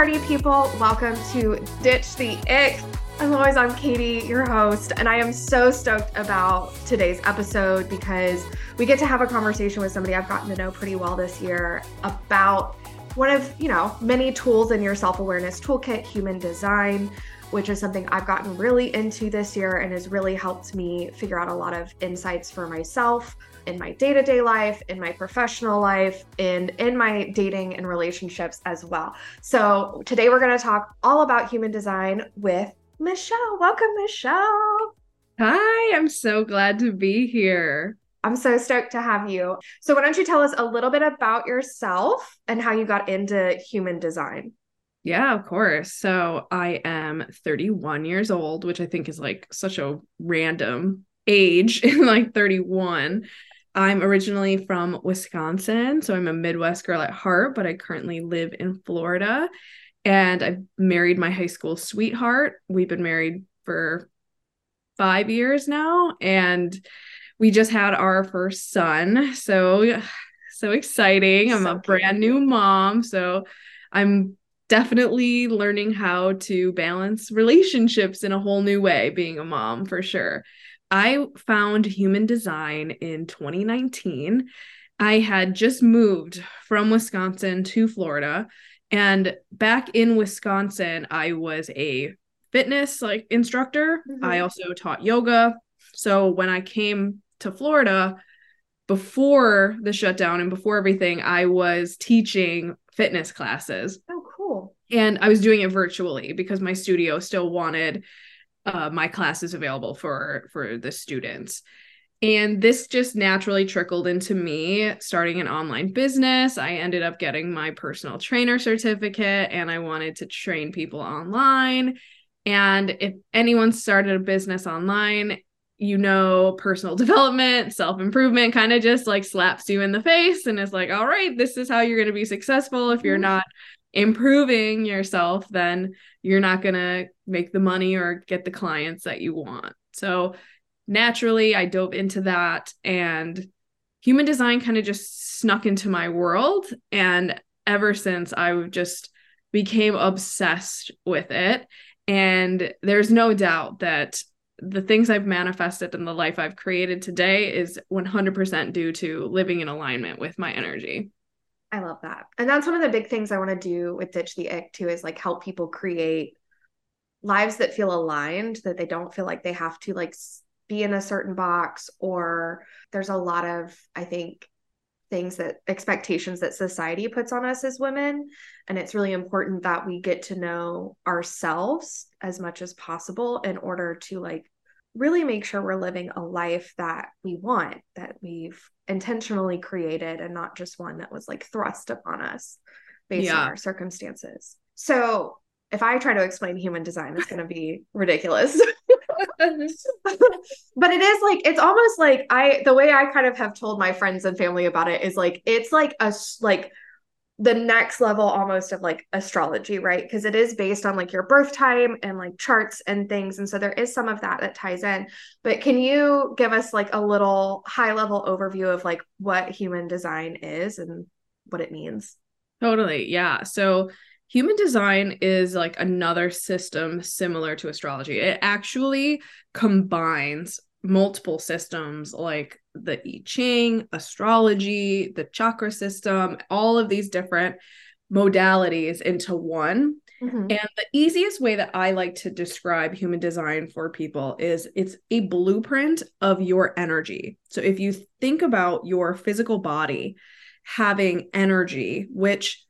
Party people? Welcome to Ditch the Ick. As always, I'm Katie, your host, and I am so stoked about today's episode because we get to have a conversation with somebody I've gotten to know pretty well this year about one of, you know, many tools in your self-awareness toolkit, human design, which is something I've gotten really into this year and has really helped me figure out a lot of insights for myself in my day-to-day life, in my professional life, and in my dating and relationships as well. So, today we're going to talk all about human design with Michelle. Welcome, Michelle. Hi, I'm so glad to be here. I'm so stoked to have you. So, why don't you tell us a little bit about yourself and how you got into human design? Yeah, of course. So, I am 31 years old, which I think is like such a random age in like 31. I'm originally from Wisconsin, so I'm a Midwest girl at heart, but I currently live in Florida. And I've married my high school sweetheart. We've been married for five years now, and we just had our first son. So, so exciting. I'm so a brand new mom. So, I'm definitely learning how to balance relationships in a whole new way, being a mom for sure. I found human design in 2019. I had just moved from Wisconsin to Florida. And back in Wisconsin, I was a fitness like instructor. Mm-hmm. I also taught yoga. So when I came to Florida before the shutdown and before everything, I was teaching fitness classes. Oh, cool. And I was doing it virtually because my studio still wanted uh, my classes available for for the students. And this just naturally trickled into me starting an online business. I ended up getting my personal trainer certificate and i wanted to train people online. And if anyone started a business online you know personal development self-improvement kind of just like slaps you in the face and is like all right this is how you're going to be successful if you're mm-hmm. not improving yourself, then you're not going to make the money or get the clients that you want. So naturally, I dove into that and human design kind of just snuck into my world. And ever since, I've just became obsessed with it. And there's no doubt that the things I've manifested in the life I've created today is 100% due to living in alignment with my energy. I love that. And that's one of the big things I want to do with Ditch the Ick too is like help people create lives that feel aligned, that they don't feel like they have to like be in a certain box or there's a lot of, I think, things that expectations that society puts on us as women and it's really important that we get to know ourselves as much as possible in order to like really make sure we're living a life that we want, that we've intentionally created, and not just one that was like thrust upon us based yeah. on our circumstances. So, if I try to explain human design, it's going to be ridiculous. but it is like it's almost like I the way I kind of have told my friends and family about it is like it's like a like the next level almost of like astrology, right? Because it is based on like your birth time and like charts and things. And so there is some of that that ties in. But can you give us like a little high level overview of like what human design is and what it means? Totally. Yeah. So human design is like another system similar to astrology. It actually combines multiple systems like the I Ching, astrology, the chakra system, all of these different modalities into one. Mm-hmm. And the easiest way that I like to describe human design for people is it's a blueprint of your energy. So if you think about your physical body having energy, which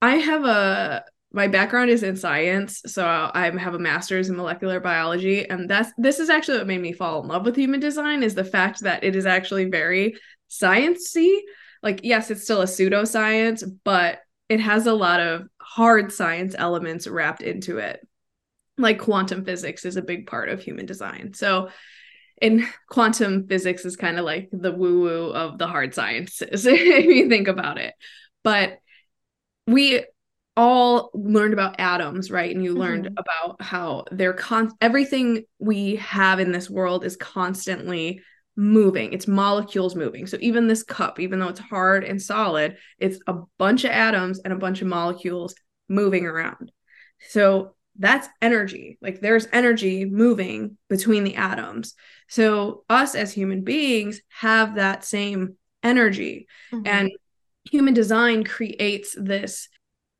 I have a my background is in science, so I have a master's in molecular biology, and that's this is actually what made me fall in love with human design is the fact that it is actually very sciencey. Like, yes, it's still a pseudoscience, but it has a lot of hard science elements wrapped into it. Like quantum physics is a big part of human design. So, in quantum physics is kind of like the woo woo of the hard sciences, if you think about it. But we all learned about atoms, right? And you learned mm-hmm. about how they're con everything we have in this world is constantly moving. It's molecules moving. So even this cup, even though it's hard and solid, it's a bunch of atoms and a bunch of molecules moving around. So that's energy. Like there's energy moving between the atoms. So us as human beings have that same energy. Mm-hmm. And human design creates this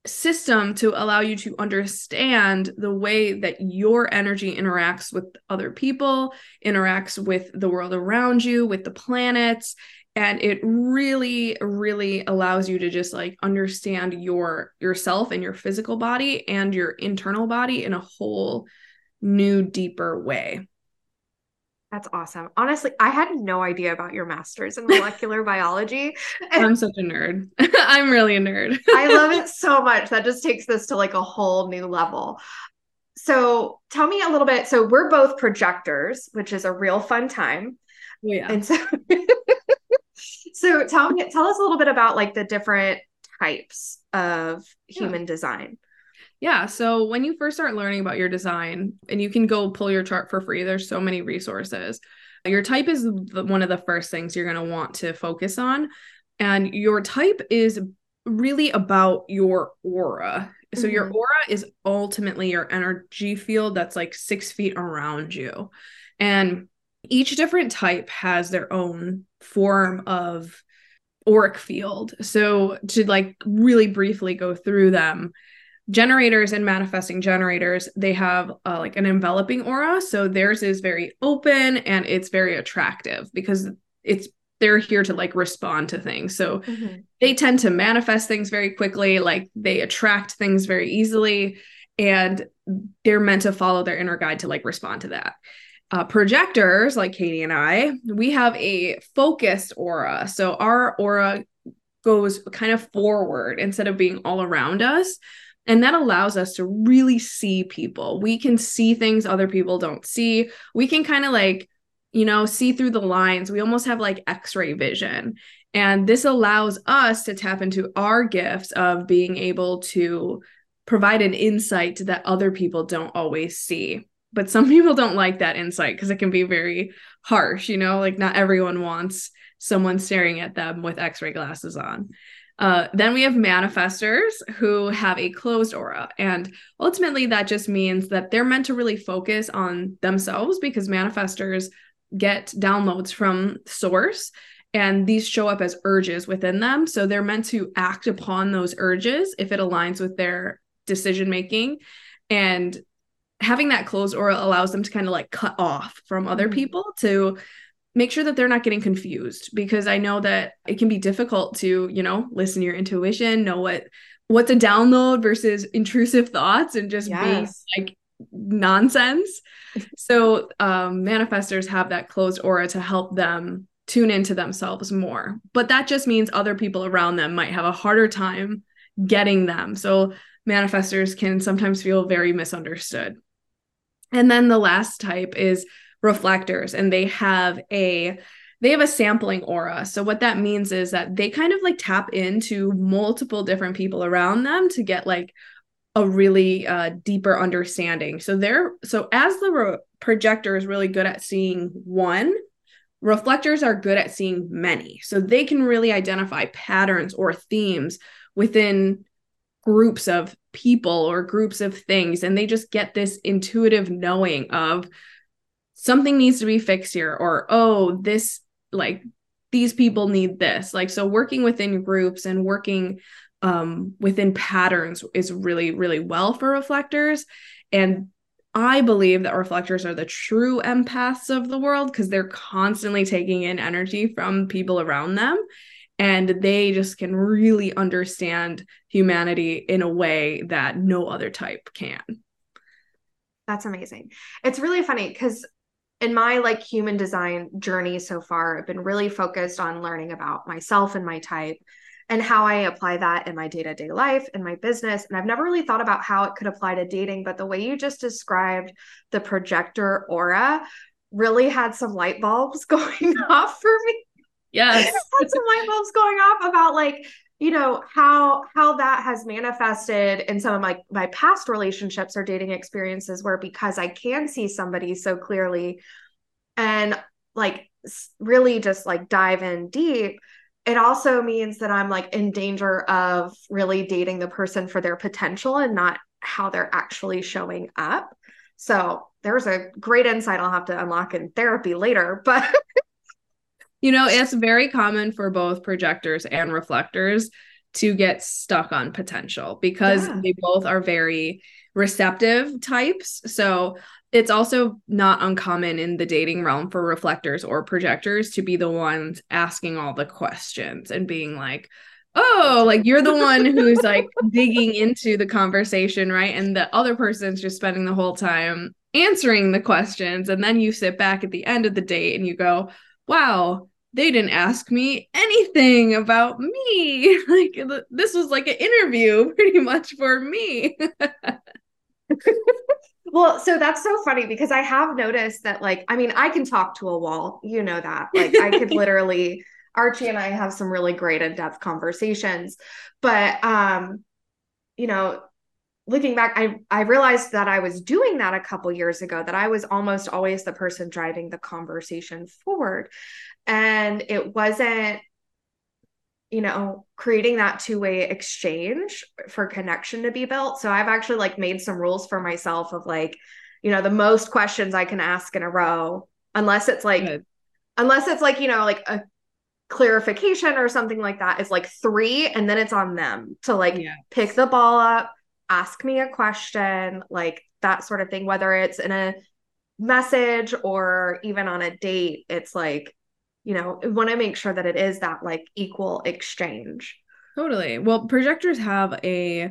system to allow you to understand the way that your energy interacts with other people, interacts with the world around you, with the planets. And it really, really allows you to just like understand your yourself and your physical body and your internal body in a whole new, deeper way. That's awesome. Honestly, I had no idea about your master's in molecular biology. I'm such a nerd. I'm really a nerd. I love it so much. That just takes this to like a whole new level. So, tell me a little bit. So, we're both projectors, which is a real fun time. Oh, yeah. And so So, tell me tell us a little bit about like the different types of human yeah. design. Yeah. So when you first start learning about your design, and you can go pull your chart for free, there's so many resources. Your type is one of the first things you're going to want to focus on. And your type is really about your aura. So mm-hmm. your aura is ultimately your energy field that's like six feet around you. And each different type has their own form of auric field. So to like really briefly go through them, generators and manifesting generators they have uh, like an enveloping aura. So theirs is very open and it's very attractive because it's they're here to like respond to things. So mm-hmm. they tend to manifest things very quickly like they attract things very easily and they're meant to follow their inner guide to like respond to that. Uh, projectors like katie and i we have a focused aura. So our aura goes kind of forward instead of being all around us and that allows us to really see people. We can see things other people don't see. We can kind of like, you know, see through the lines. We almost have like x ray vision. And this allows us to tap into our gifts of being able to provide an insight that other people don't always see. But some people don't like that insight because it can be very harsh, you know, like not everyone wants someone staring at them with x ray glasses on. Uh, then we have manifestors who have a closed aura. And ultimately, that just means that they're meant to really focus on themselves because manifestors get downloads from source and these show up as urges within them. So they're meant to act upon those urges if it aligns with their decision making. And having that closed aura allows them to kind of like cut off from other mm-hmm. people to make sure that they're not getting confused because I know that it can be difficult to, you know, listen to your intuition, know what what's a download versus intrusive thoughts and just yes. be like nonsense. so um manifestors have that closed aura to help them tune into themselves more. But that just means other people around them might have a harder time getting them. So manifestors can sometimes feel very misunderstood. And then the last type is reflectors and they have a they have a sampling aura. So what that means is that they kind of like tap into multiple different people around them to get like a really uh, deeper understanding. So they're so as the re- projector is really good at seeing one, reflectors are good at seeing many. So they can really identify patterns or themes within groups of people or groups of things and they just get this intuitive knowing of something needs to be fixed here or oh this like these people need this like so working within groups and working um, within patterns is really, really well for reflectors. And I believe that reflectors are the true empaths of the world because they're constantly taking in energy from people around them. And they just can really understand humanity in a way that no other type can. That's amazing. It's really funny because in my like human design journey so far, I've been really focused on learning about myself and my type and how I apply that in my day to day life and my business. And I've never really thought about how it could apply to dating, but the way you just described the projector aura really had some light bulbs going off for me. Yes. had some light bulbs going off about like, you know, how how that has manifested in some of my my past relationships or dating experiences where because I can see somebody so clearly and like really just like dive in deep it also means that I'm like in danger of really dating the person for their potential and not how they're actually showing up. So there's a great insight I'll have to unlock in therapy later. But, you know, it's very common for both projectors and reflectors to get stuck on potential because yeah. they both are very receptive types. So it's also not uncommon in the dating realm for reflectors or projectors to be the ones asking all the questions and being like, oh, like you're the one who's like digging into the conversation, right? And the other person's just spending the whole time answering the questions. And then you sit back at the end of the date and you go, wow, they didn't ask me anything about me. Like this was like an interview pretty much for me. Well, so that's so funny because I have noticed that, like, I mean, I can talk to a wall, you know that. Like, I could literally, Archie and I have some really great in depth conversations. But, um, you know, looking back, I, I realized that I was doing that a couple years ago, that I was almost always the person driving the conversation forward. And it wasn't you know creating that two-way exchange for connection to be built so i've actually like made some rules for myself of like you know the most questions i can ask in a row unless it's like Good. unless it's like you know like a clarification or something like that is like three and then it's on them to like yes. pick the ball up ask me a question like that sort of thing whether it's in a message or even on a date it's like you know want to make sure that it is that like equal exchange. Totally. Well projectors have a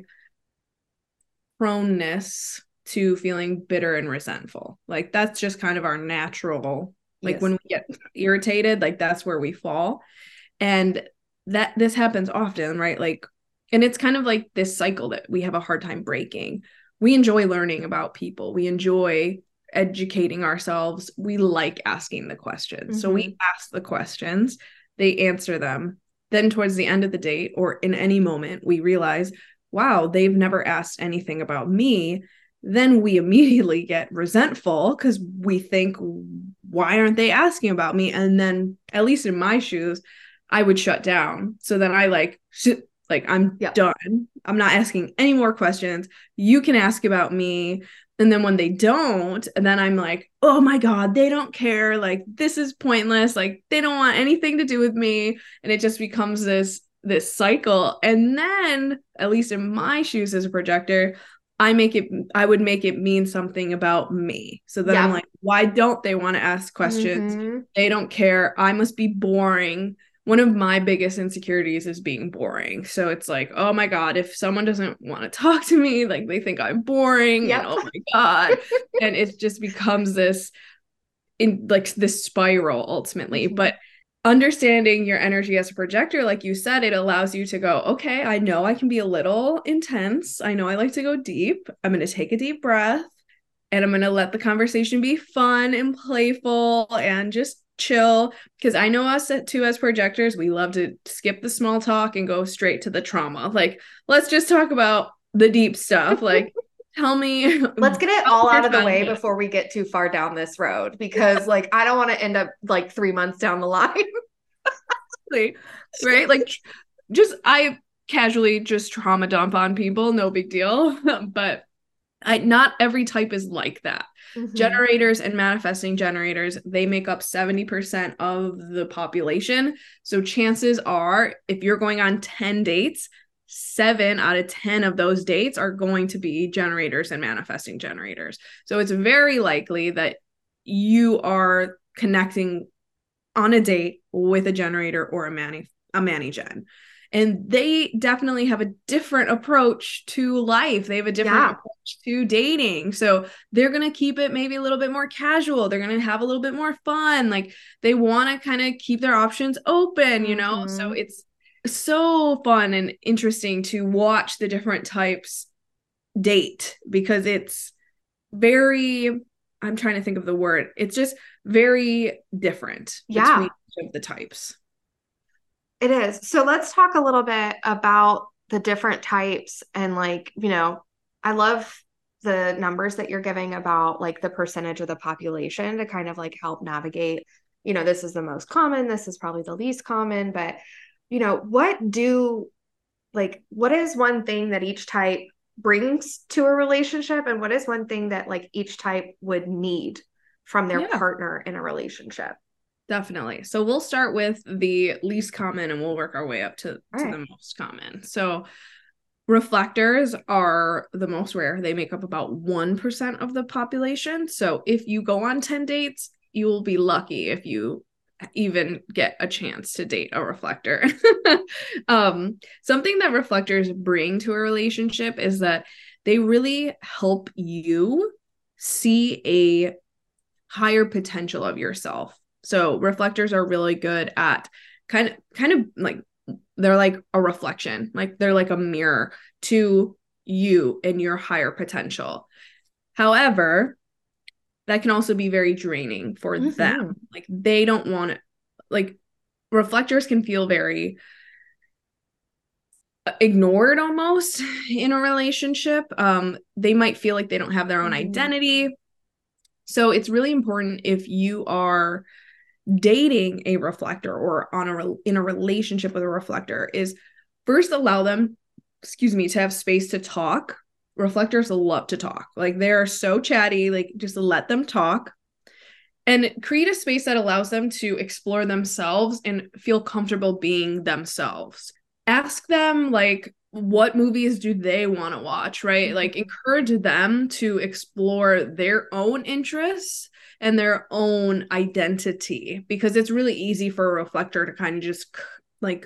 proneness to feeling bitter and resentful. Like that's just kind of our natural like yes. when we get irritated like that's where we fall. And that this happens often right? Like and it's kind of like this cycle that we have a hard time breaking. We enjoy learning about people. We enjoy educating ourselves, we like asking the questions. Mm-hmm. So we mm-hmm. ask the questions, they answer them. Then, towards the end of the date or in any moment, we realize, wow, they've never asked anything about me. Then we immediately get resentful because we think, why aren't they asking about me? And then, at least in my shoes, I would shut down. So then I like, sh- like I'm done. I'm not asking any more questions. You can ask about me. And then when they don't, then I'm like, oh my God, they don't care. Like, this is pointless. Like, they don't want anything to do with me. And it just becomes this this cycle. And then, at least in my shoes as a projector, I make it, I would make it mean something about me. So then yeah. I'm like, why don't they want to ask questions? Mm-hmm. They don't care. I must be boring one of my biggest insecurities is being boring. So it's like, oh my God, if someone doesn't want to talk to me, like they think I'm boring. Yep. And oh my God. and it just becomes this in like this spiral ultimately. Mm-hmm. But understanding your energy as a projector, like you said, it allows you to go, okay, I know I can be a little intense. I know I like to go deep. I'm going to take a deep breath and I'm going to let the conversation be fun and playful and just chill because I know us too as projectors, we love to skip the small talk and go straight to the trauma. Like, let's just talk about the deep stuff. Like, tell me. Let's get it all out of the way before we get too far down this road because, like, I don't want to end up like three months down the line. right? Like, just I casually just trauma dump on people, no big deal. but I, not every type is like that. Mm-hmm. Generators and manifesting generators, they make up 70% of the population. So chances are if you're going on 10 dates, seven out of 10 of those dates are going to be generators and manifesting generators. So it's very likely that you are connecting on a date with a generator or a mani a mani gen and they definitely have a different approach to life. They have a different yeah. approach to dating. So they're going to keep it maybe a little bit more casual. They're going to have a little bit more fun. Like they want to kind of keep their options open you know? Mm-hmm. so it's so fun and interesting to watch the different types date because it's very i'm trying to think of the word. It's just very different yeah. between each of the types it is. So let's talk a little bit about the different types and like, you know, I love the numbers that you're giving about like the percentage of the population to kind of like help navigate, you know, this is the most common, this is probably the least common, but you know, what do like what is one thing that each type brings to a relationship and what is one thing that like each type would need from their yeah. partner in a relationship? Definitely. So we'll start with the least common and we'll work our way up to, to right. the most common. So reflectors are the most rare. They make up about 1% of the population. So if you go on 10 dates, you will be lucky if you even get a chance to date a reflector. um, something that reflectors bring to a relationship is that they really help you see a higher potential of yourself so reflectors are really good at kind of kind of like they're like a reflection, like they're like a mirror to you and your higher potential. However, that can also be very draining for mm-hmm. them. Like they don't want it like reflectors can feel very ignored almost in a relationship. Um they might feel like they don't have their own mm-hmm. identity. So it's really important if you are dating a reflector or on a in a relationship with a reflector is first allow them excuse me to have space to talk. Reflectors love to talk. Like they're so chatty like just let them talk and create a space that allows them to explore themselves and feel comfortable being themselves. Ask them like what movies do they want to watch right? Mm-hmm. like encourage them to explore their own interests and their own identity because it's really easy for a reflector to kind of just like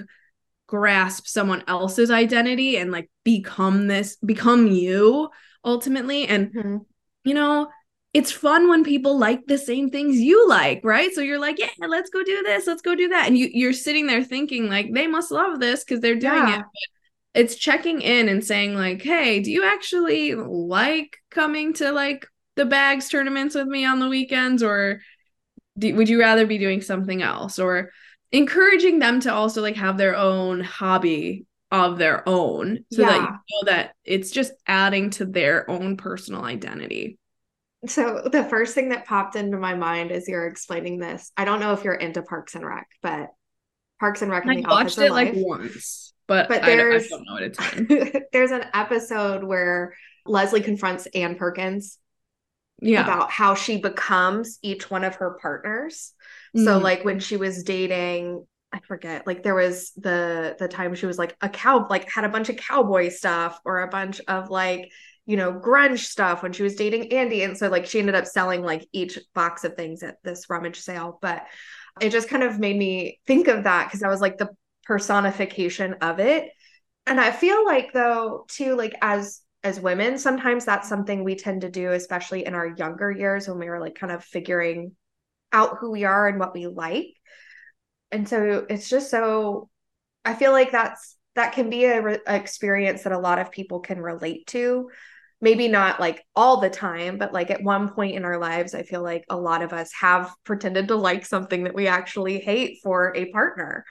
grasp someone else's identity and like become this become you ultimately and mm-hmm. you know it's fun when people like the same things you like right so you're like yeah let's go do this let's go do that and you you're sitting there thinking like they must love this because they're doing yeah. it but it's checking in and saying like hey do you actually like coming to like the bags tournaments with me on the weekends or do, would you rather be doing something else? Or encouraging them to also like have their own hobby of their own so yeah. that you know that it's just adding to their own personal identity. So the first thing that popped into my mind as you're explaining this i don't know if you're into parks and rec but parks and rec i watched it like once but, but there's, I, I don't know what it's there's an episode where leslie confronts ann perkins yeah. about how she becomes each one of her partners. Mm. So like when she was dating I forget like there was the the time she was like a cow like had a bunch of cowboy stuff or a bunch of like you know grunge stuff when she was dating Andy and so like she ended up selling like each box of things at this rummage sale but it just kind of made me think of that because I was like the personification of it and I feel like though too like as as women sometimes that's something we tend to do especially in our younger years when we were like kind of figuring out who we are and what we like. And so it's just so i feel like that's that can be a, re- experience that a lot of people can relate to. Maybe not like all the time but like at one point in our lives i feel like a lot of us have pretended to like something that we actually hate for a partner.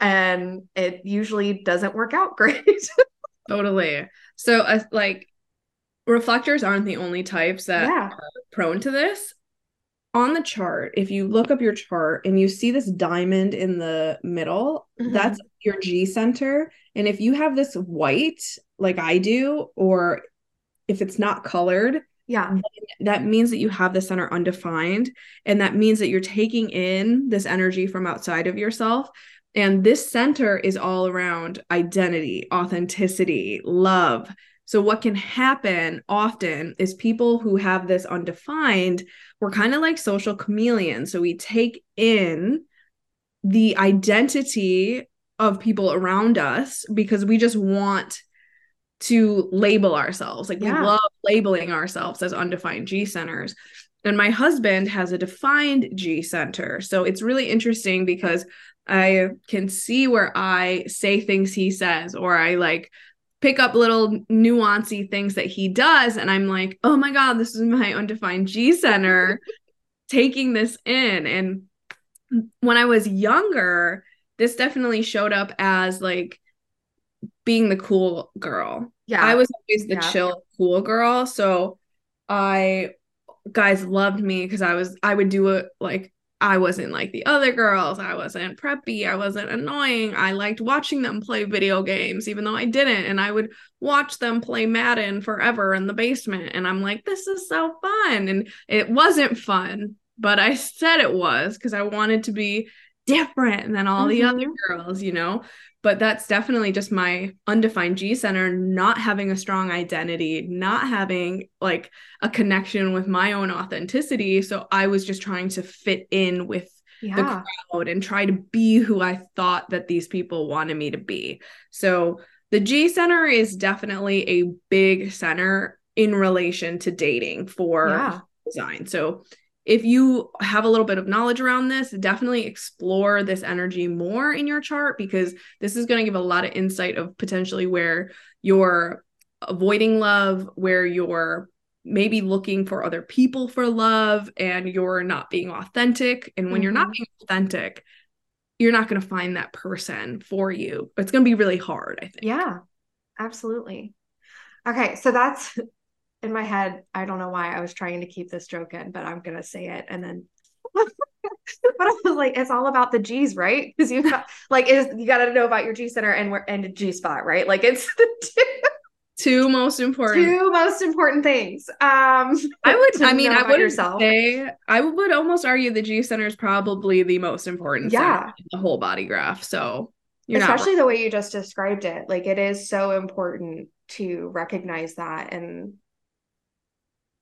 And it usually doesn't work out great. Totally so, uh, like, reflectors aren't the only types that yeah. are prone to this. On the chart, if you look up your chart and you see this diamond in the middle, mm-hmm. that's your G center. And if you have this white, like I do, or if it's not colored, yeah, that means that you have the center undefined. And that means that you're taking in this energy from outside of yourself And this center is all around identity, authenticity, love. So, what can happen often is people who have this undefined, we're kind of like social chameleons. So, we take in the identity of people around us because we just want to label ourselves. Like, yeah. we love labeling ourselves as undefined G centers. And my husband has a defined G center. So, it's really interesting because I can see where I say things he says, or I like pick up little nuancy things that he does. And I'm like, oh my God, this is my undefined G center taking this in. And when I was younger, this definitely showed up as like being the cool girl. Yeah. I was always the yeah. chill, cool girl. So I guys loved me because I was I would do it like I wasn't like the other girls. I wasn't preppy. I wasn't annoying. I liked watching them play video games, even though I didn't. And I would watch them play Madden forever in the basement. And I'm like, this is so fun. And it wasn't fun, but I said it was because I wanted to be different than all mm-hmm. the other girls, you know? but that's definitely just my undefined G center not having a strong identity, not having like a connection with my own authenticity. So I was just trying to fit in with yeah. the crowd and try to be who I thought that these people wanted me to be. So the G center is definitely a big center in relation to dating for yeah. design. So if you have a little bit of knowledge around this, definitely explore this energy more in your chart because this is going to give a lot of insight of potentially where you're avoiding love, where you're maybe looking for other people for love and you're not being authentic. And when mm-hmm. you're not mm-hmm. being authentic, you're not going to find that person for you. It's going to be really hard, I think. Yeah, absolutely. Okay, so that's in my head, I don't know why I was trying to keep this joke in, but I'm gonna say it and then but I was like, it's all about the G's, right? Because you got like is you gotta know about your G center and where and G spot, right? Like it's the two, two most important two most important things. Um I would I mean I would yourself. say I would almost argue the G center is probably the most important yeah. the whole body graph. So especially the way you just described it. Like it is so important to recognize that and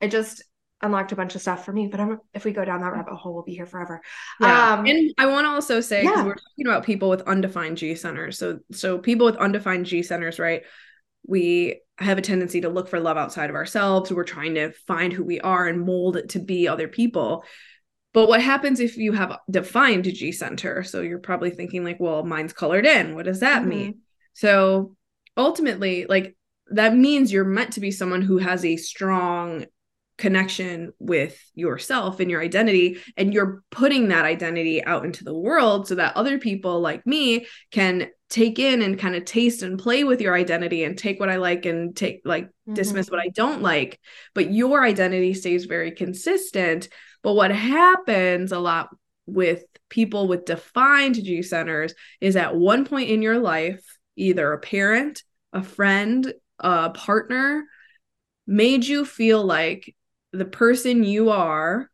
it just unlocked a bunch of stuff for me. But I'm, if we go down that rabbit hole, we'll be here forever. Yeah. Um, and I want to also say because yeah. we're talking about people with undefined G centers. So so people with undefined G centers, right? We have a tendency to look for love outside of ourselves. We're trying to find who we are and mold it to be other people. But what happens if you have defined G center? So you're probably thinking like, well, mine's colored in. What does that mm-hmm. mean? So ultimately, like that means you're meant to be someone who has a strong connection with yourself and your identity and you're putting that identity out into the world so that other people like me can take in and kind of taste and play with your identity and take what I like and take like mm-hmm. dismiss what I don't like but your identity stays very consistent but what happens a lot with people with defined G centers is at one point in your life either a parent a friend a partner made you feel like the person you are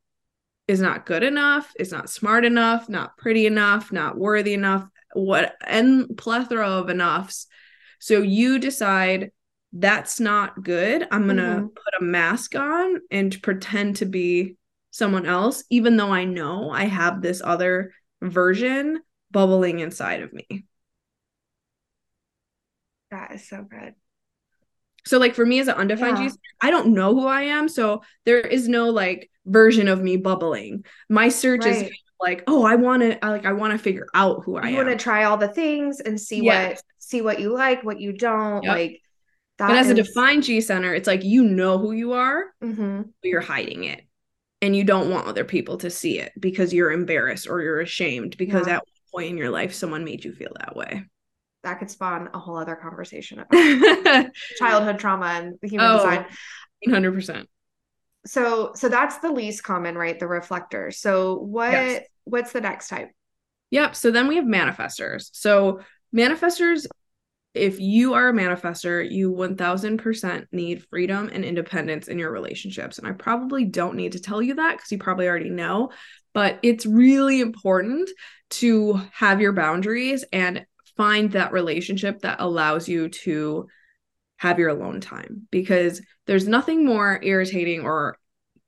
is not good enough, is not smart enough, not pretty enough, not worthy enough, what and plethora of enoughs. So you decide that's not good. I'm going to mm-hmm. put a mask on and pretend to be someone else, even though I know I have this other version bubbling inside of me. That is so good. So like for me as an undefined yeah. G, I don't know who I am. So there is no like version of me bubbling. My search right. is like, oh, I want to like I want to figure out who I you am. You want to try all the things and see what see what you like, what you don't yep. like. but as is... a defined G center, it's like you know who you are, mm-hmm. but you're hiding it. And you don't want other people to see it because you're embarrassed or you're ashamed because yeah. at one point in your life someone made you feel that way that could spawn a whole other conversation about childhood trauma and the human oh, design. 100%. So so that's the least common, right? The reflector. So what yes. what's the next type? Yep. So then we have manifestors. So manifestors if you are a manifestor, you 1000% need freedom and independence in your relationships. And I probably don't need to tell you that because you probably already know, but it's really important to have your boundaries and find that relationship that allows you to have your alone time because there's nothing more irritating or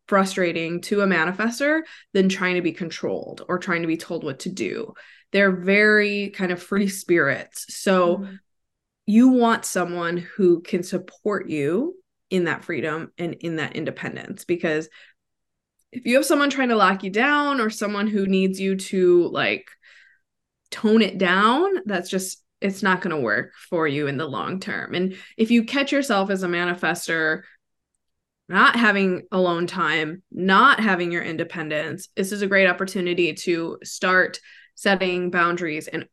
frustrating to a manifestor than trying to be controlled or trying to be told what to do. They're very kind of free spirits. So mm you want someone who can support you in that freedom and in that independence because if you have someone trying to lock you down or someone who needs you to like tone it down that's just it's not going to work for you in the long term. And if you catch yourself as a manifestor not having alone time not having your independence this is a great opportunity to start setting boundaries and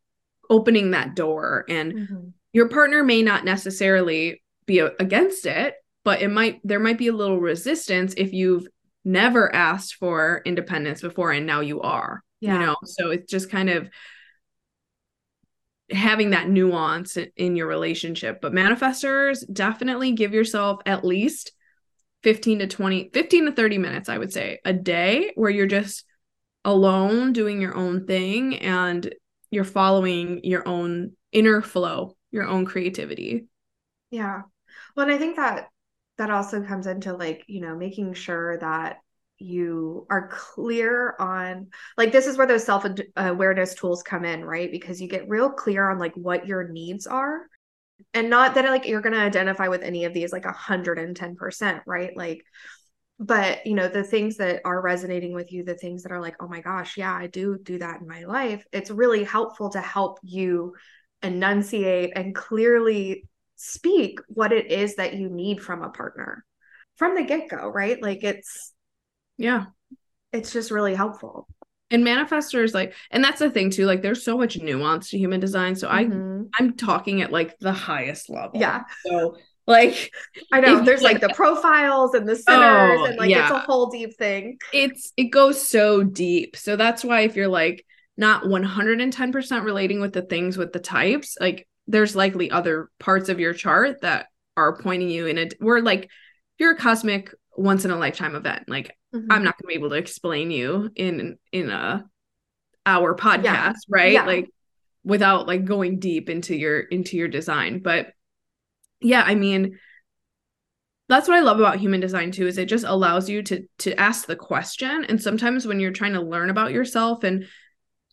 opening that door. And mm-hmm. your partner may not necessarily be against it but it might there might be a little resistance if you've never asked for independence before and now you are yeah. you know? So it's just kind of having that nuance in your relationship but manifestors definitely give yourself at least 15 to 20 15 to 30 minutes i would say a day where you're just alone doing your own thing and you're following your own inner flow your own creativity. Yeah. Well, and I think that that also comes into like, you know, making sure that you are clear on like this is where those self awareness tools come in, right? Because you get real clear on like what your needs are. And not that like you're going to identify with any of these like 110%, right? Like but you know the things that are resonating with you the things that are like oh my gosh yeah i do do that in my life it's really helpful to help you enunciate and clearly speak what it is that you need from a partner from the get-go right like it's yeah. It's just really helpful. And manifestors like and that's the thing too like there's so much nuance to human design. So mm-hmm. i i'm talking at like the highest level. Yeah. So like i know. there's like, like the profiles and the centers oh, and like yeah. it's a whole deep thing. It's it goes so deep. So that's why if you're like not 110% relating with the things with the types, like there's likely other parts of your chart that are pointing you in a we're like you're a cosmic once in a lifetime event. Like mm-hmm. I'm not gonna be able to explain you in in a hour podcast, yeah. right? Yeah. Like without like going deep into your into your design. But yeah, I mean that's what I love about human design too is it just allows you to to ask the question and sometimes when you're trying to learn about yourself and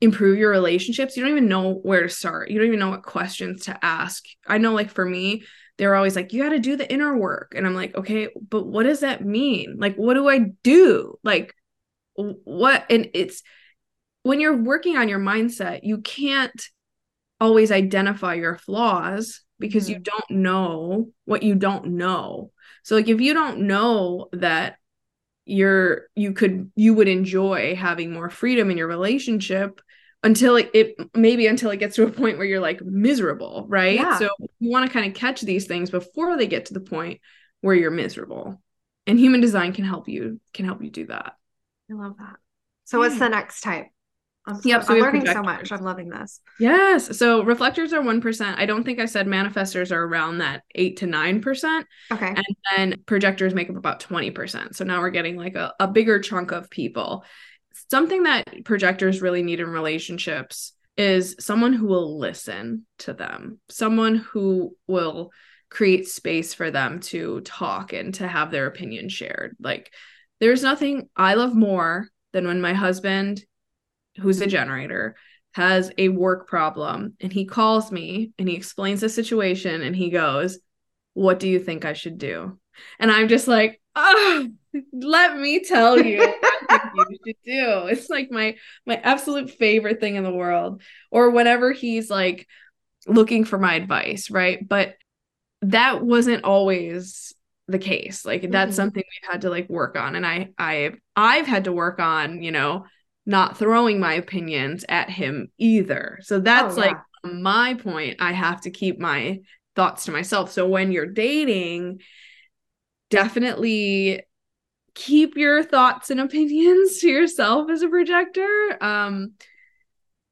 improve your relationships, you don't even know where to start. You don't even know what questions to ask. I know, like, for me, they're always like, you got to do the inner work. And I'm like, okay, but what does that mean? Like, what do I do? Like, what? And it's when you're working on your mindset, you can't always identify your flaws because mm-hmm. you don't know what you don't know. So, like, if you don't know that you're you could you would enjoy having more freedom in your relationship until it, it, maybe until it gets to a point where you're like miserable right yeah. so you want to kind of catch these things before they get to the point where you're miserable and human design can help you can help you do that i love that so yeah. what's the next type I'm, yep, so I'm learning projectors. so much. I'm loving this. Yes. So reflectors are 1%. I don't think I said manifestors are around that 8 to 9%. Okay. And then projectors make up about 20%. So now we're getting like a, a bigger chunk of people something that projectors really need in relationships is someone who will listen to them, someone who will create space for them to talk and to have their opinion shared. Like, there's nothing I love more than when my husband, who's a generator, has a work problem and he calls me and he explains the situation and he goes, What do you think I should do? And I'm just like, Oh, let me tell you you should do. It's like my my absolute favorite thing in the world. Or whenever he's like looking for my advice, right? But that wasn't always the case. Like that's mm-hmm. something we've had to like work on and I I I've had to work on, you know, not throwing my opinions at him either. So that's oh, yeah. like my point. I have to keep my thoughts to myself. So when you're dating, definitely keep your thoughts and opinions to yourself as a projector. Um,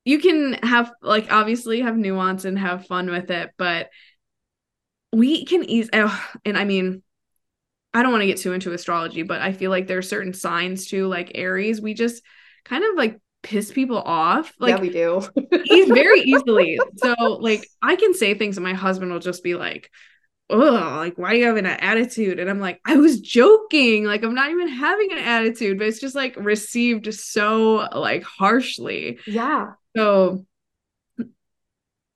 you can have like obviously have nuance and have fun with it, but we can ease oh, and I mean I don't want to get too into astrology, but I feel like there are certain signs too, like Aries, we just kind of like piss people off. Like yeah, we do. he's very easily. So like I can say things and my husband will just be like, oh, like why are you having an attitude? And I'm like, I was joking. Like I'm not even having an attitude, but it's just like received so like harshly. Yeah. So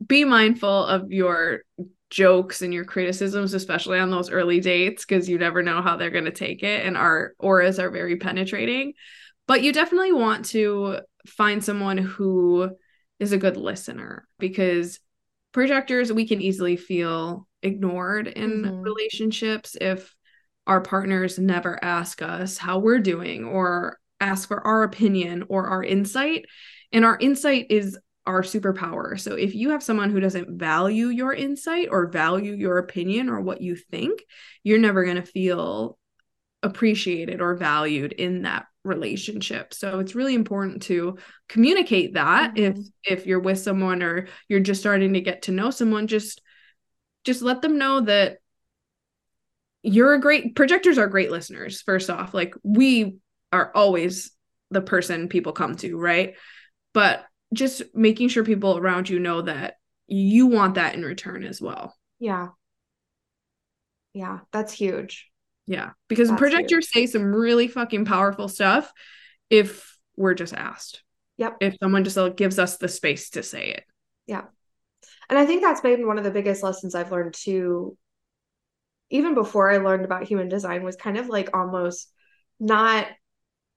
be mindful of your jokes and your criticisms, especially on those early dates, because you never know how they're going to take it. And our auras are very penetrating. But you definitely want to find someone who is a good listener because projectors, we can easily feel ignored in mm-hmm. relationships if our partners never ask us how we're doing or ask for our opinion or our insight. And our insight is our superpower. So if you have someone who doesn't value your insight or value your opinion or what you think, you're never going to feel appreciated or valued in that relationship. So it's really important to communicate that mm-hmm. if if you're with someone or you're just starting to get to know someone just just let them know that you're a great projectors are great listeners first off. Like we are always the person people come to, right? But just making sure people around you know that you want that in return as well. Yeah. Yeah, that's huge. Yeah, because that's projectors huge. say some really fucking powerful stuff if we're just asked. Yep. If someone just like, gives us the space to say it. Yeah. And I think that's been one of the biggest lessons I've learned too, even before I learned about human design, was kind of like almost not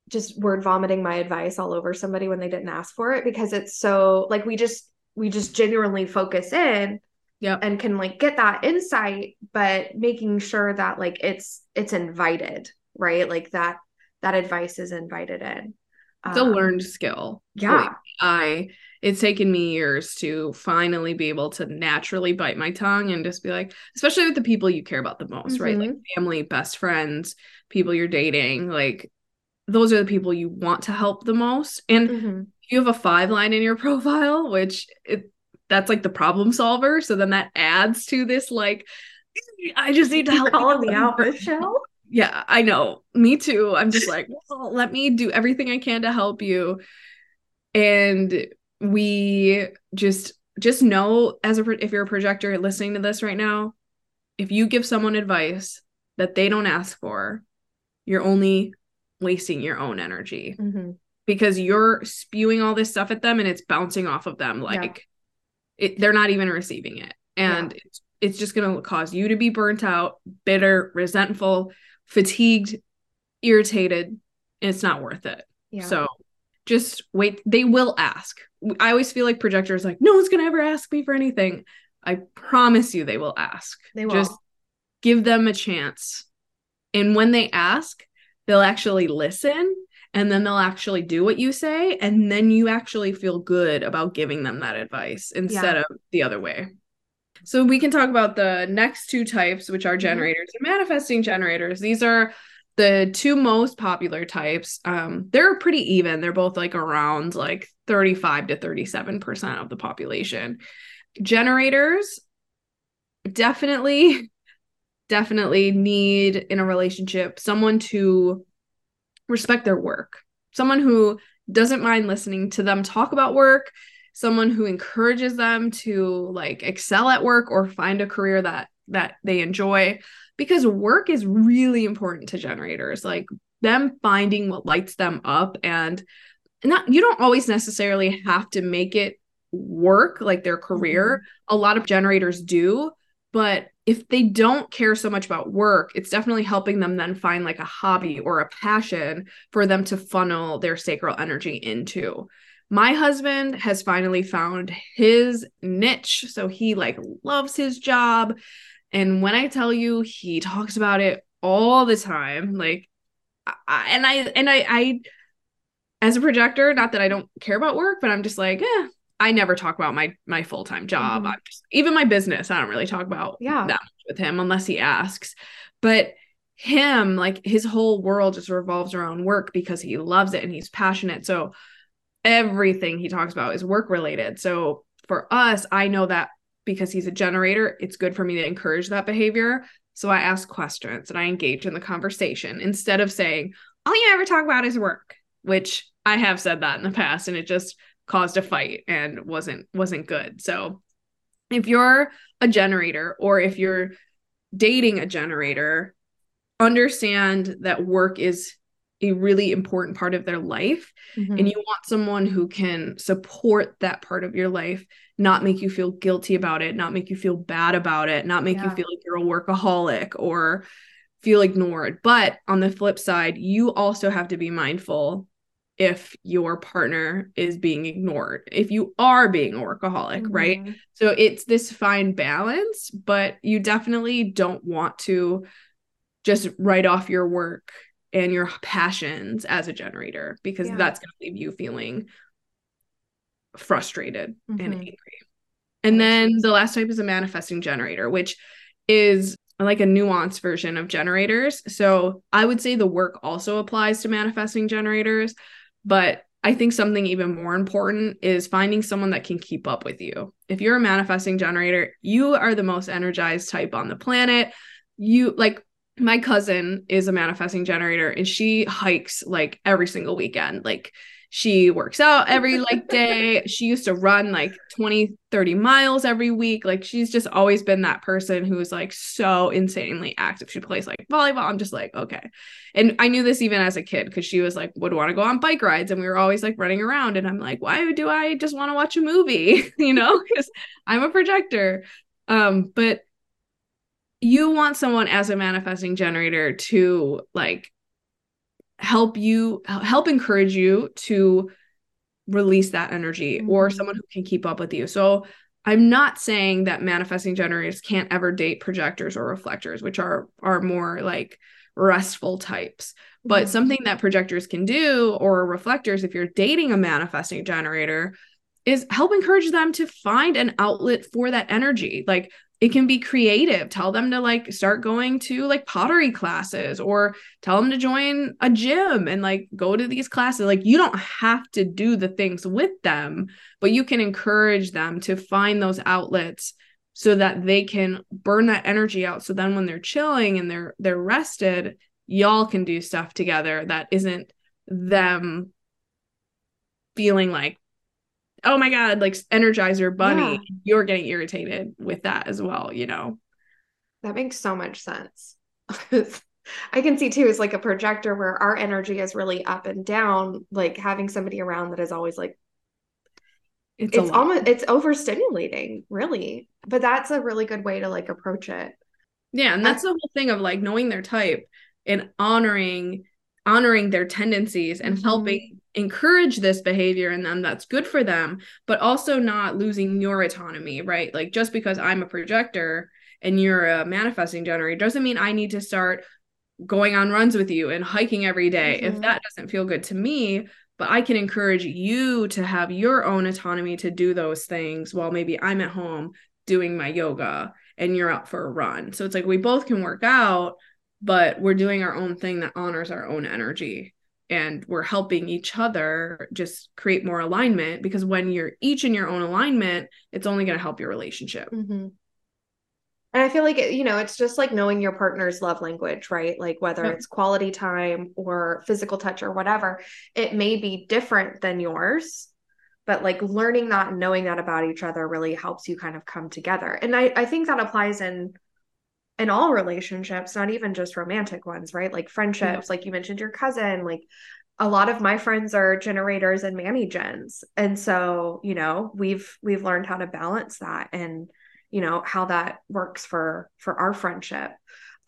just word vomiting my advice all over somebody when they didn't ask for it because it's so like we just we just genuinely focus in yeah and can like get that insight but making sure that like it's it's invited right? Like that that advice is invited in. It's um, a learned skill. yeah. I it's taken me years to finally be able to naturally bite my tongue and just be like especially with the people you care about the most mm-hmm. right like mm-hmm. family best friends people you're dating like those are the people you want to help the most. And mm-hmm. you have a five line in your profile, which it, that's like the problem solver. So then that adds to this like, I just need to help all me out, Michelle. Yeah, I know. Me too. I'm just like, well, let me do everything I can to help you. And we just just know as a if you're a projector listening to this right now, if you give someone advice that they don't ask for, you're only wasting your own energy mm-hmm. because you're spewing all this stuff at them and it's bouncing off of them like yeah. it, they're not even receiving it and yeah. it's, it's just going to cause you to be burnt out bitter resentful fatigued irritated and it's not worth it yeah. so just wait they will ask i always feel like projectors like no one's going to ever ask me for anything i promise you they will ask they will just give them a chance and when they ask they'll actually listen and then they'll actually do what you say and then you actually feel good about giving them that advice instead yeah. of the other way so we can talk about the next two types which are mm-hmm. generators mm-hmm. and manifesting generators these are the two most popular types um they're pretty even. They're both like around like 35 to 37% of the population. Generators definitely definitely need in a relationship someone to respect their work, someone who doesn't mind listening to them talk about work, someone who encourages them to like excel at work or find a career that that they enjoy because work is really important to generators like them finding what lights them up and not you don't always necessarily have to make it work like their career mm-hmm. a lot of generators do but if they don't care so much about work, it's definitely helping them then find like a hobby or a passion for them to funnel their sacral energy into. My husband has finally found his niche. So he like loves his job. And when I tell you, he talks about it all the time. Like, I, and I, and I, I, as a projector, not that I don't care about work, but I'm just like, eh, I never talk about my my full time job. Mm-hmm. Just, even my business, I don't really talk about yeah. that much with him unless he asks. But him, like his whole world just revolves around work because he loves it and he's passionate. So everything he talks about is work related. So for us, I know that because he's a generator, it's good for me to encourage that behavior. So I ask questions and I engage in the conversation instead of saying, all you ever talk about is work, which I have said that in the past and it just caused a fight and wasn't wasn't good. So if you're a generator or if you're dating a generator, understand that work is a really important part of their life mm-hmm. and you want someone who can support that part of your life not make you feel guilty about it not make you feel bad about it not make yeah. you feel like you're a workaholic or feel ignored but on the flip side you also have to be mindful if your partner is being ignored if you are being a workaholic mm-hmm. right so it's this fine balance but you definitely don't want to just write off your work and your passions as a generator because yeah. that's going to leave you feeling frustrated mm-hmm. and angry. And then the last type is a manifesting generator, which is like a nuanced version of generators. So I would say the work also applies to manifesting generators, but I think something even more important is finding someone that can keep up with you. If you're a manifesting generator, you are the most energized type on the planet. You like my cousin is a manifesting generator and she hikes like every single weekend. Like she works out every like day. She used to run like 20 30 miles every week. Like she's just always been that person who's like so insanely active. She plays like volleyball. I'm just like okay. And i knew this even as a kid because she was like would want to go on bike rides and we were always like running around and i'm like why do i just want to watch a movie? You know? Because i'm a projector. Um but you want someone as a manifesting generator to like help you help encourage you to release that energy mm-hmm. or someone who can keep up with you. So I'm not saying that manifesting generators can't ever date projectors or reflectors, which are are more like restful types. But mm-hmm. something that projectors can do or reflectors if you're dating a manifesting generator is help encourage them to find an outlet for that energy. Like it can be creative. Tell them to like start going to like pottery classes or tell them to join a gym and like go to these classes. Like you don't have to do the things with them but you can encourage them to find those outlets so that they can burn that energy out. So then when they're chilling and they're they're rested y'all can do stuff together that isn't them feeling like oh my god like energizer bunny yeah. you're getting irritated with that as well you know? That makes so much sense. I can see too is like a projector where our energy is really up and down like having somebody around that is always like it's, it's almost it's overstimulating really. But that's a really good way to like approach it. Yeah and that's the whole thing of like knowing their type and honoring honoring their tendencies and mm-hmm. helping encourage this behavior in them that's good for them, but also not losing your autonomy, right? Like just because I'm a projector and you're a manifesting generator doesn't mean I need to start going on runs with you and hiking every day mm-hmm. if that doesn't feel good to me. But I can encourage you to have your own autonomy to do those things while maybe I'm at home doing my yoga and you're out for a run. So it's like we both can work out, but we're doing our own thing that honors our own energy and we're helping each other just create more alignment because when you're each in your own alignment it's only going to help your relationship. Mm-hmm. and i feel like it, you know it's just like knowing your partner's love language right? Like whether it's quality time or physical touch or whatever it may be different than yours but like learning that and knowing that about each other really helps you kind of come together. And i, I think that applies in in all relationships, not even just romantic ones, right? Like friendships, yeah. like you mentioned your cousin, like a lot of my friends are generators and manny gens. And so, you know, we've we've learned how to balance that and you know how that works for for our friendship.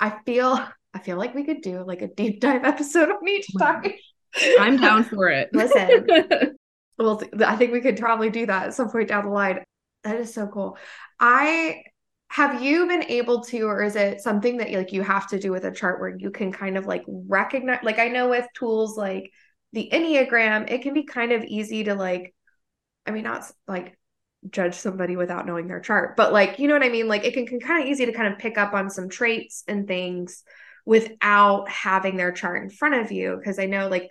I feel I feel like we could do like a deep dive episode on each time. I'm down for it. Listen. well, I think we could probably do that at some point down the line. That is so cool. I have you been able to or is it something that like you have to do with a chart where you can kind of like recognize like i know with tools like the enneagram it can be kind of easy to like i mean not like judge somebody without knowing their chart but like you know what i mean? Like it can, can kind of easy to kind of pick up on some traits and things without having their chart in front of you because i know like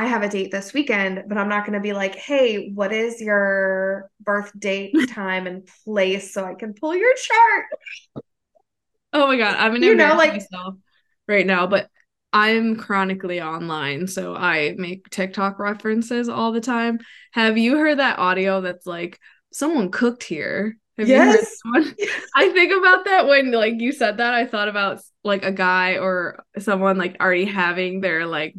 I have a date this weekend, but I'm not going to be like, hey, what is your birth date, time, and place so I can pull your chart? Oh my god, I'm gonna You know, like- myself right now, but I'm chronically online, so I make TikTok references all the time. Have you heard that audio that's like someone cooked here? Have you Yes. I think about that when like you said that. I thought about like a guy or someone like already having their like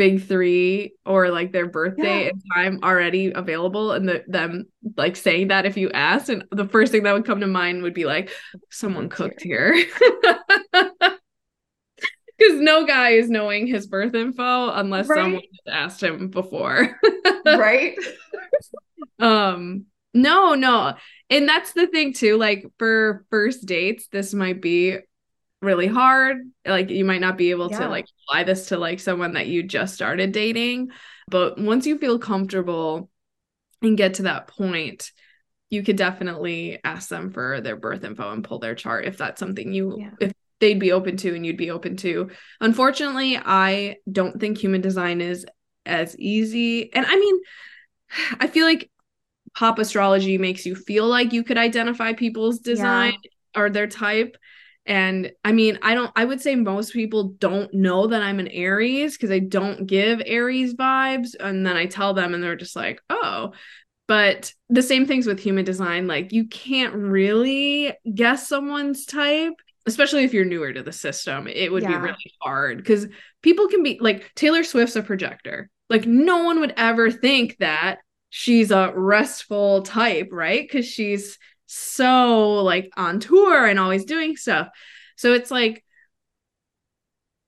big three or like their birthday Yeah. and time already available and the, them like saying that if you asked and the first thing that would come to mind would be like someone Cooked here because no guy is knowing his birth info unless Right. someone has asked him before right? um no no and that's the thing too like for first dates this might be really hard. Like you might not be able to like apply this to like someone that you just started dating but once you feel comfortable and get to that point you could definitely ask them for their birth info and pull their chart if that's something you Yeah. if they'd be open to and you'd be open to. Unfortunately i don't think human design is as easy and i mean i feel like pop astrology makes you feel like you could identify people's design or their type and i mean i don't i would say most people don't know that i'm an aries because i don't give aries vibes and then i tell them and they're just like oh. But the same things with human design like you can't really guess someone's type especially if you're newer to the system. It would be really hard because people can be like taylor swift's a projector. Like no one would ever think that she's a restful type right? Because she's so like on tour and always doing stuff so it's like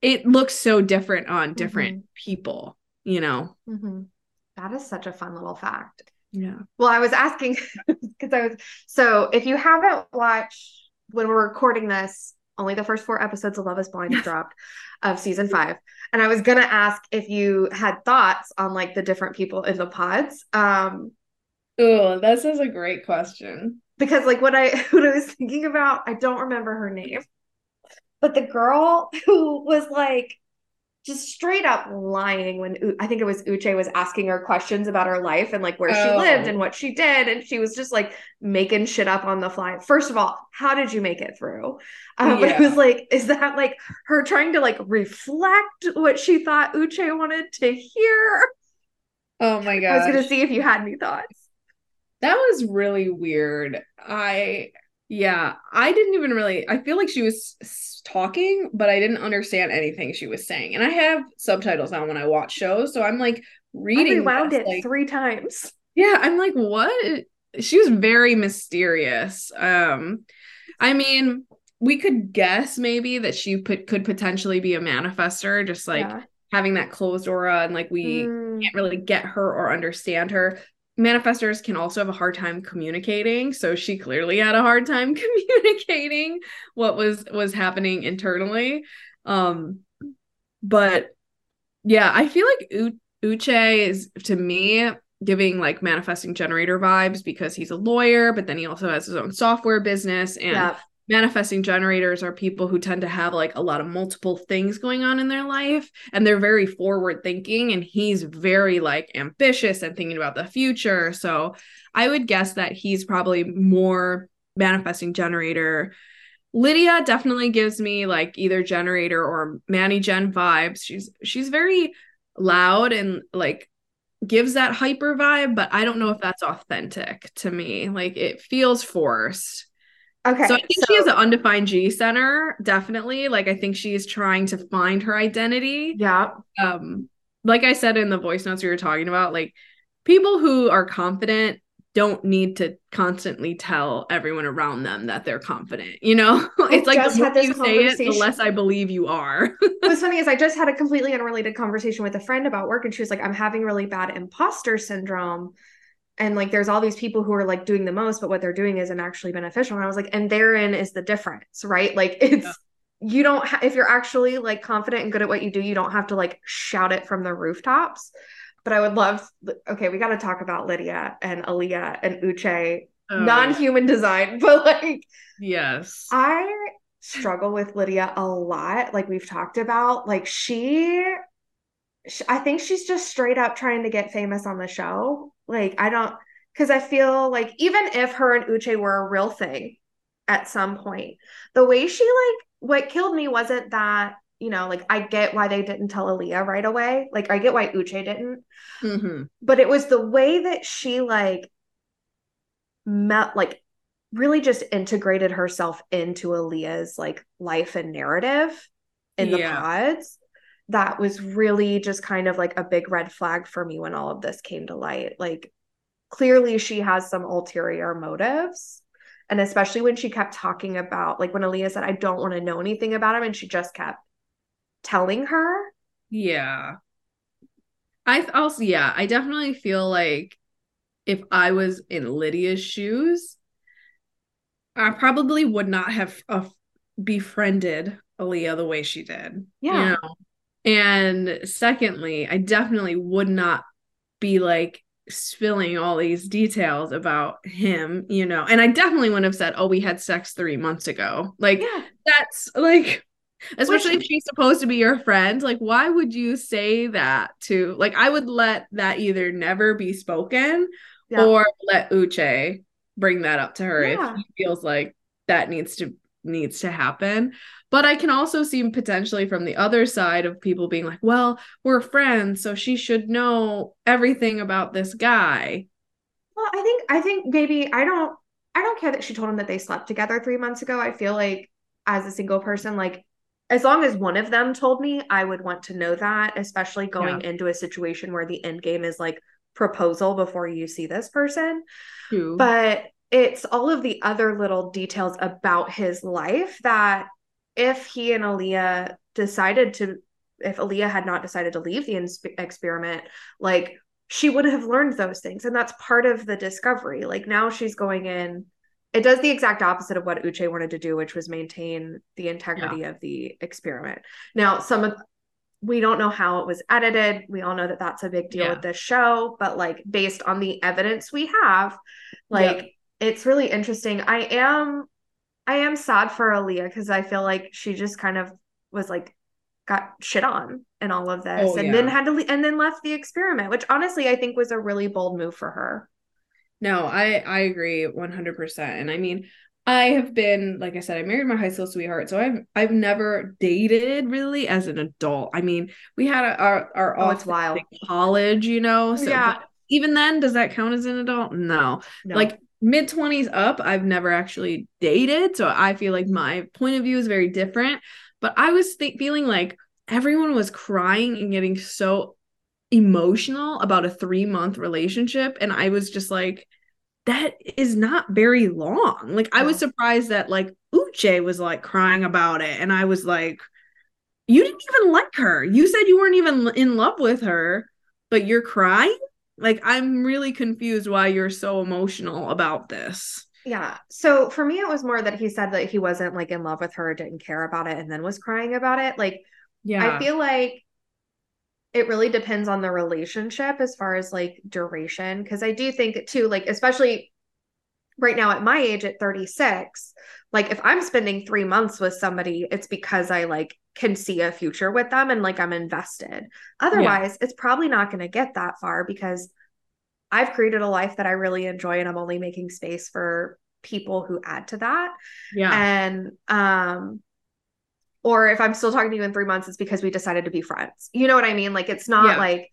it looks so different on different people you know Mhm. That is such a fun little fact. yeah Well, I was asking because I was so if you haven't watched when we're recording this, only the first four episodes of Love is Blind have dropped of season five. And I was gonna ask if you had thoughts on like the different people in the pods. Um, oh this is a great question because like what I what I was thinking about, I don't remember her name, but the girl who was like just straight up lying when U- I think it was Uche was asking her questions about her life and like where she Oh. lived and what she did, and she was just like making shit up on the fly. First of all, how did you make it through? Um, But it was like, is that like her trying to like reflect what she thought Uche wanted to hear? oh my God. I was gonna see if you had any thoughts. That was really weird. I yeah, I didn't even really I feel like she was talking, but I didn't understand anything she was saying. And I have subtitles on when I watch shows, so I'm like I reading rewound this, it like, three times. yeah, I'm like what? She was very mysterious. Um I mean, we could guess maybe that she put, could potentially be a manifestor just like Yeah. having that closed aura and like we Mm, can't really get her or understand her. Manifestors can also have a hard time communicating, so she clearly had a hard time communicating what was was happening internally. Um but yeah, I feel like U- Uche is to me giving like manifesting generator vibes because he's a lawyer, but then he also has his own software business and yeah. Manifesting generators are people who tend to have like a lot of multiple things going on in their life and they're very forward thinking and he's very like ambitious and thinking about the future. So i would guess that he's probably more manifesting generator. Lydia definitely gives me like either generator or manny gen vibes. She's she's very loud and like gives that hyper vibe but i don't know if that's authentic to me. Like it feels forced Okay. so I think she has an undefined G center, definitely. Like I think she's trying to find her identity. yeah. Um, like I said in the voice notes we were talking about, like people who are confident don't need to constantly tell everyone around them that they're confident. You know, it's like the more you say it, the less I believe you are. What's funny is I just had a completely unrelated conversation with a friend about work, and she was like, I'm having really bad imposter syndrome. And like, there's all these people who are like doing the most, but what they're doing isn't actually beneficial. And I was like, and therein is the difference, right? Like, it's, Yeah. you don't, ha- if you're actually like confident and good at what you do, you don't have to like shout it from the rooftops. But I would love, okay, we got to talk about Lydia and Aaliyah and Uche, Oh, non human design, but like, yes. I struggle with Lydia a lot, like we've talked about. Like she I think she's just straight up trying to get famous on the show. Like, I don't, because I feel like even if her and Uche were a real thing at some point, the way she, like, what killed me wasn't that, you know, like, I get why they didn't tell Aaliyah right away. Like, I get why Uche didn't. Mm-hmm. But it was the way that she, like, met, like, really just integrated herself into Aaliyah's, like, life and narrative in the Yeah. pods that was really just kind of like a big red flag for me when all of this came to light. Like, clearly she has some ulterior motives. And especially when she kept talking about, like, when Aaliyah said, I don't want to know anything about him, and she just kept telling her. Yeah. I th- also, yeah, I definitely feel like if I was in Lydia's shoes, I probably would not have uh, befriended Aaliyah the way she did. you Yeah. know? And secondly, I definitely would not be like spilling all these details about him, you know. And I definitely wouldn't have said, "Oh, we had sex 3 months ago." Like Yeah. that's like especially Which- if she's supposed to be your friend, like why would you say that to like I would let that either never be spoken Yeah. or let Uche bring that up to her Yeah. if he feels like that needs to needs to happen. But I can also see potentially from the other side of people being like, well, we're friends, so she should know everything about this guy. Well, I think I think maybe I don't I don't care that she told him that they slept together three months ago. I feel like as a single person, like as long as one of them told me, I would want to know that, especially going into a situation where the end game is like proposal before you see this person. Too. But it's all of the other little details about his life that if he and Aaliyah decided to, if Aaliyah had not decided to leave the ins- experiment, like she would have learned those things. And that's part of the discovery. Like now she's going in, it does the exact opposite of what Uche wanted to do, which was maintain the integrity of the experiment. Now, some of we don't know how it was edited. We all know that that's a big deal Yeah. with this show, but like based on the evidence we have, like Yep. It's really interesting. I am I am sad for Aaliyah because I feel like she just kind of was like got shit on in all of this Oh, and then had to le- and then left the experiment, which honestly I think was a really bold move for her. No, I I agree 100%. And I mean, I have been like I said, I married my high school sweetheart, so I've I've never dated really as an adult. I mean, we had a, our our Oh, it's wild. college, you know. So Yeah. even then, does that count as an adult? No. No. Like mid 20s up, I've never actually dated, so I feel like mm-hmm. my point of view is very different. But I was th- feeling like everyone was crying and getting so emotional about a three month relationship. And I was just like, that is not very long. Like, I was surprised that like Uche was like crying about it. And I was like, you didn't even like her. You said you weren't even in love with her, but you're crying? Like, I'm really confused why you're so emotional about this. Yeah. So for me, it was more that he said that he wasn't like in love with her, didn't care about it, and then was crying about it. Like, Yeah. I feel like it really depends on the relationship as far as like duration. Cause I do think too, like, especially right now at my age at 36, like if I'm spending three months with somebody, it's because I like can see a future with them and like I'm invested. Otherwise, it's probably not going to get that far because I've created a life that I really enjoy and I'm only making space for people who add to that yeah. and um or if i'm still talking to you in three months it's because we decided to be friends you know what i mean like it's not Yeah. like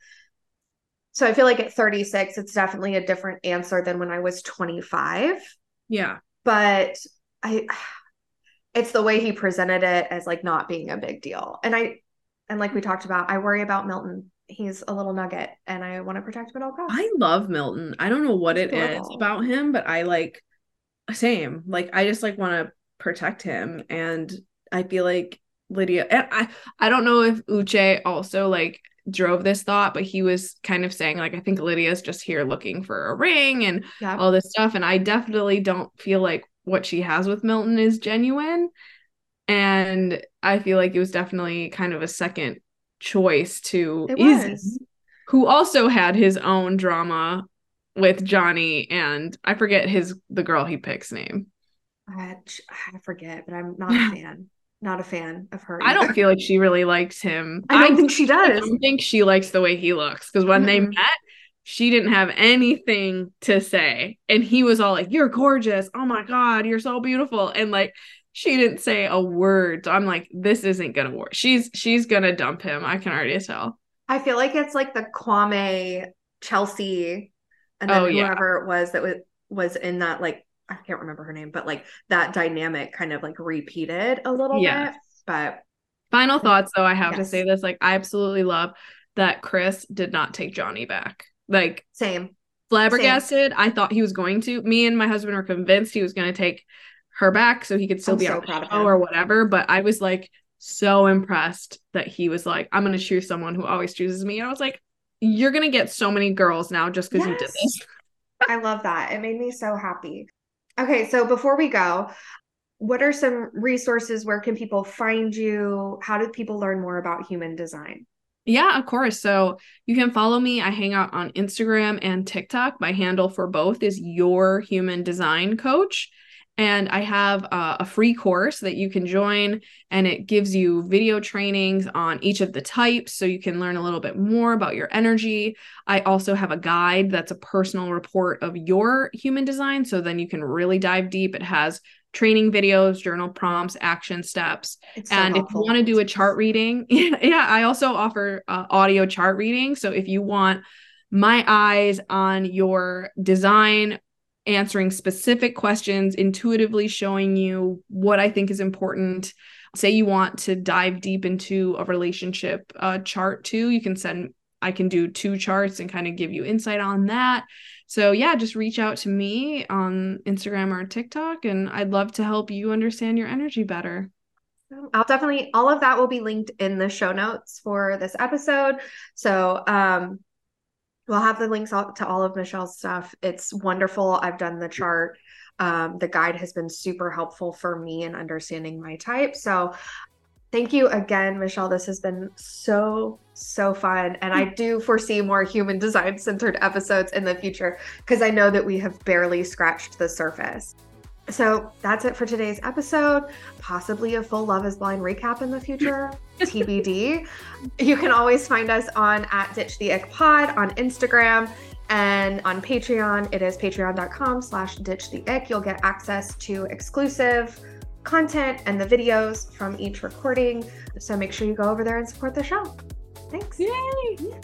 so i feel like at 36 it's definitely a different answer than when i was 25 yeah. but i it's the way he presented it as like not being a big deal and i and like we talked about i worry about milton he's a little nugget and i want to protect him at all costs I love Milton. I don't know what He's it is about him, but I like same. Like I just like want to protect him and I feel like Lydia and I I don't know if Uche also like drove this thought, but he was kind of saying like I think Lydia's just here looking for a ring and yeah. all this stuff. And I definitely don't feel like what she has with Milton is genuine. And I feel like it was definitely kind of a second choice to Izzy who also had his own drama with Johnie and I forget his the girl he picks name. I, I forget but i'm not a fan not a fan of her. I don't feel like she really likes him. I don't think she does. I don't think she likes the way he looks because when they Mm-mm. met, she didn't have anything to say. And he was all like, You're gorgeous. Oh my God, you're so beautiful. And like, she didn't say a word. So I'm like, This isn't gonna work. She's she's gonna dump him. I can already tell. I feel like it's like the Kwame Chelsea and then Oh, yeah. whoever it was that was was in that like I can't remember her name, but like that dynamic kind of like repeated a little Yes. bit. But Final mm, thoughts though, I have to say this. Like, I absolutely love that Chris did not take Johnie back. Like same. flabbergasted. I thought he was going to. Me and my husband were convinced he was going to take her back so he could still I'm be so on the proud of show or whatever. But I was like so impressed that he was like, I'm going to choose someone who always chooses me. And I was like, you're going to get so many girls now just because you did this. I love that. It made me so happy. Okay, so before we go, what are some resources? Where can people find you? How do people learn more about human design? Yeah, of course. So you can follow me. I hang out on Instagram and TikTok. My handle for both is Your Human Design Coach. And I have uh, a free course that you can join, and it gives you video trainings on each of the types so you can learn a little bit more about your energy. I also have a guide that's a personal report of your human design. So then you can really dive deep. It has training videos, journal prompts, action steps. So and if you want to do a chart reading, yeah, I also offer uh, audio chart reading. So if you want my eyes on your design, answering specific questions, intuitively showing you what I think is important. Say you want to dive deep into a relationship uh, chart too, you can send. I can do two charts and kind of give you insight on that. So yeah, just reach out to me on Instagram or TikTok, and I'd love to help you understand your energy better. I'll definitely all of that will be linked in the show notes for this episode. So um we'll have the links all, to all of Michelle's stuff. It's wonderful. I've done the chart. Um, the guide has been super helpful for me in understanding my type. So thank you again, Michelle. This has been so, so fun. And I do foresee more human design centered episodes in the future because I know that we have barely scratched the surface. So that's it for today's episode. Possibly a full Love is Blind recap in the future. TBD. You can always find us on at Ditch the Ick Pod on Instagram and on Patreon. It is patreon.com slash ditch the ick. You'll get access to exclusive content and the videos from each recording. So make sure you go over there and support the show. Thanks. Yay!